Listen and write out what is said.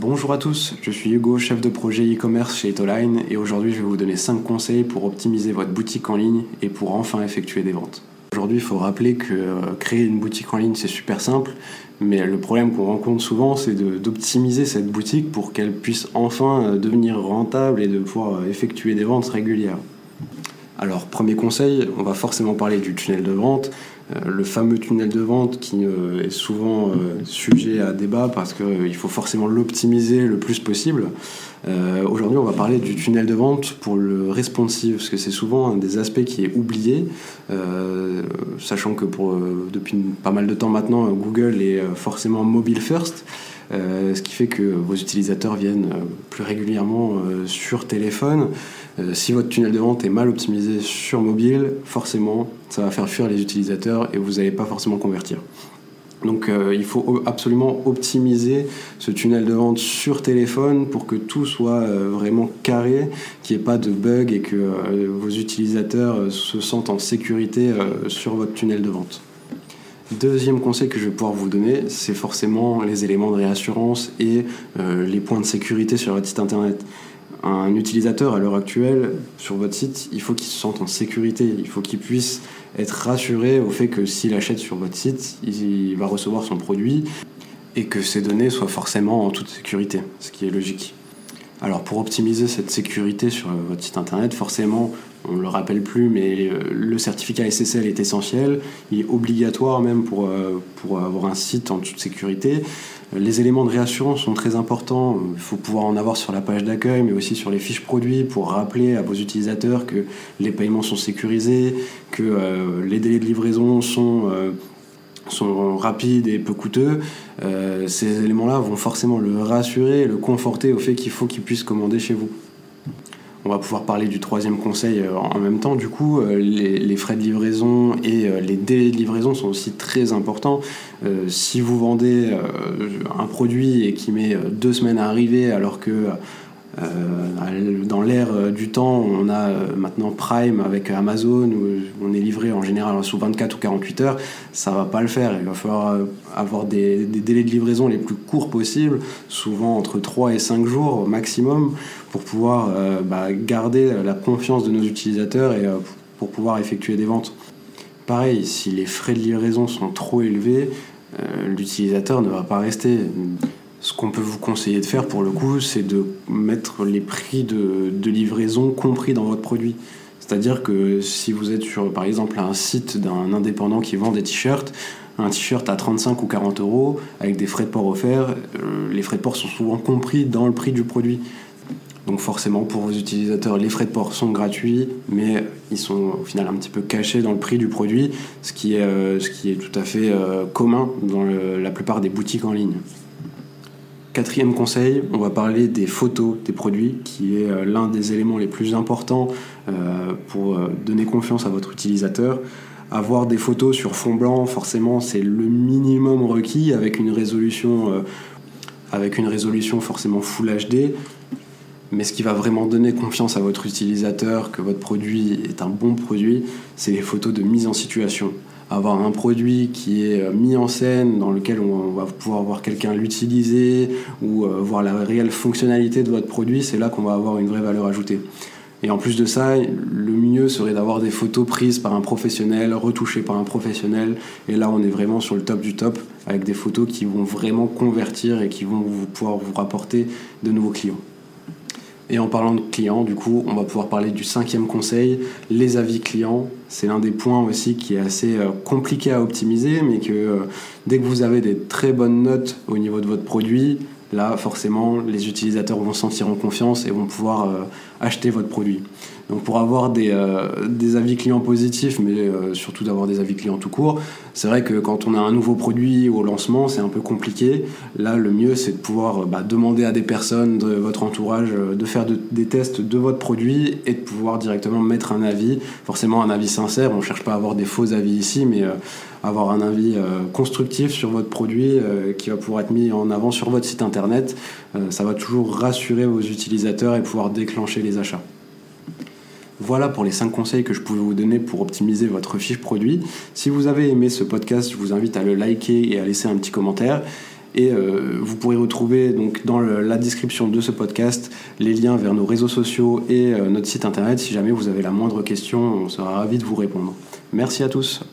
Bonjour à tous, je suis Hugo, chef de projet e-commerce chez Etoline et aujourd'hui je vais vous donner 5 conseils pour optimiser votre boutique en ligne et pour enfin effectuer des ventes. Aujourd'hui il faut rappeler que euh, créer une boutique en ligne c'est super simple, mais le problème qu'on rencontre souvent c'est d'optimiser cette boutique pour qu'elle puisse enfin euh, devenir rentable et de pouvoir euh, effectuer des ventes régulières. Alors premier conseil, on va forcément parler du tunnel de vente. Euh, le fameux tunnel de vente qui euh, est souvent euh, sujet à débat parce qu'il faut forcément l'optimiser le plus possible. Aujourd'hui, on va parler du tunnel de vente pour le responsive, parce que c'est souvent un des aspects qui est oublié, sachant que depuis pas mal de temps maintenant, Google est forcément mobile first. Euh, ce qui fait que vos utilisateurs viennent euh, plus régulièrement euh, sur téléphone. si votre tunnel de vente est mal optimisé sur mobile, forcément, ça va faire fuir les utilisateurs et vous n'allez pas forcément convertir. Donc il faut absolument optimiser ce tunnel de vente sur téléphone pour que tout soit vraiment carré, qu'il n'y ait pas de bug et que vos utilisateurs se sentent en sécurité sur votre tunnel de vente. Deuxième conseil que je vais pouvoir vous donner, c'est forcément les éléments de réassurance et euh, les points de sécurité sur votre site internet. Un utilisateur à l'heure actuelle sur votre site, il faut qu'il se sente en sécurité, il faut qu'il puisse être rassuré au fait que s'il achète sur votre site, il va recevoir son produit et que ses données soient forcément en toute sécurité, ce qui est logique. Alors pour optimiser cette sécurité sur votre site internet, forcément, on ne le rappelle plus, mais le certificat SSL est essentiel, il est obligatoire même pour, euh, avoir un site en toute sécurité. Les éléments de réassurance sont très importants, il faut pouvoir en avoir sur la page d'accueil, mais aussi sur les fiches produits pour rappeler à vos utilisateurs que les paiements sont sécurisés, que euh, les délais de livraison sont... Euh, sont rapides et peu coûteux, ces éléments-là vont forcément le rassurer, le conforter au fait qu'il faut qu'il puisse commander chez vous. On va pouvoir parler du troisième conseil euh, en même temps. Du coup, euh, les, frais de livraison et euh, les délais de livraison sont aussi très importants. si vous vendez un produit et qui met deux semaines à arriver alors que dans l'ère euh, du temps, on a euh, maintenant Prime avec Amazon où on est livré en général sous 24 ou 48 heures. Ça va pas le faire. Il va falloir avoir des, délais de livraison les plus courts possibles, souvent entre 3 et 5 jours au maximum, pour pouvoir bah, garder la confiance de nos utilisateurs et pour pouvoir effectuer des ventes. Pareil, si les frais de livraison sont trop élevés, l'utilisateur ne va pas rester ce qu'on peut vous conseiller de faire pour le coup, c'est de mettre les prix de, livraison compris dans votre produit. C'est-à-dire que si vous êtes sur, par exemple, un site d'un indépendant qui vend des t-shirts, un t-shirt à 35 ou 40 euros avec des frais de port offerts, euh, les frais de port sont souvent compris dans le prix du produit. Donc forcément, pour vos utilisateurs, les frais de port sont gratuits, mais ils sont au final un petit peu cachés dans le prix du produit, ce qui est, euh, tout à fait euh, commun dans la plupart des boutiques en ligne. Quatrième conseil, on va parler des photos des produits, qui est euh, l'un des éléments les plus importants euh, pour euh, donner confiance à votre utilisateur. Avoir des photos sur fond blanc, forcément, c'est le minimum requis avec une résolution, avec une résolution forcément Full HD. Mais ce qui va vraiment donner confiance à votre utilisateur que votre produit est un bon produit, c'est les photos de mise en situation avoir un produit qui est euh, mis en scène, dans lequel on va pouvoir voir quelqu'un l'utiliser ou euh, voir la réelle fonctionnalité de votre produit, c'est là qu'on va avoir une vraie valeur ajoutée. Et en plus de ça, le mieux serait d'avoir des photos prises par un professionnel, retouchées par un professionnel. Et là, on est vraiment sur le top du top, avec des photos qui vont vraiment convertir et qui vont pouvoir vous rapporter de nouveaux clients. Et en parlant de clients, du coup, on va pouvoir parler du cinquième conseil, les avis clients. C'est l'un des points aussi qui est assez euh, compliqué à optimiser, mais que euh, dès que vous avez des très bonnes notes au niveau de votre produit, là, forcément, les utilisateurs vont se sentir en confiance et vont pouvoir euh, acheter votre produit. Donc pour avoir des, des avis clients positifs, mais surtout d'avoir des avis clients tout court, c'est vrai que quand on a un nouveau produit au lancement, c'est un peu compliqué. Là, le mieux, c'est de pouvoir bah, demander à des personnes de votre entourage de faire des tests de votre produit et de pouvoir directement mettre un avis, forcément un avis sincère. On ne cherche pas à avoir des faux avis ici, mais avoir un avis constructif sur votre produit qui va pouvoir être mis en avant sur votre site internet. Ça va toujours rassurer vos utilisateurs et pouvoir déclencher les achats. Voilà pour les 5 conseils que je pouvais vous donner pour optimiser votre fiche produit. Si vous avez aimé ce podcast, je vous invite à le liker et à laisser un petit commentaire. Et vous pourrez retrouver donc dans la description de ce podcast les liens vers nos réseaux sociaux et notre site internet si jamais vous avez la moindre question, on sera ravi de vous répondre. Merci à tous.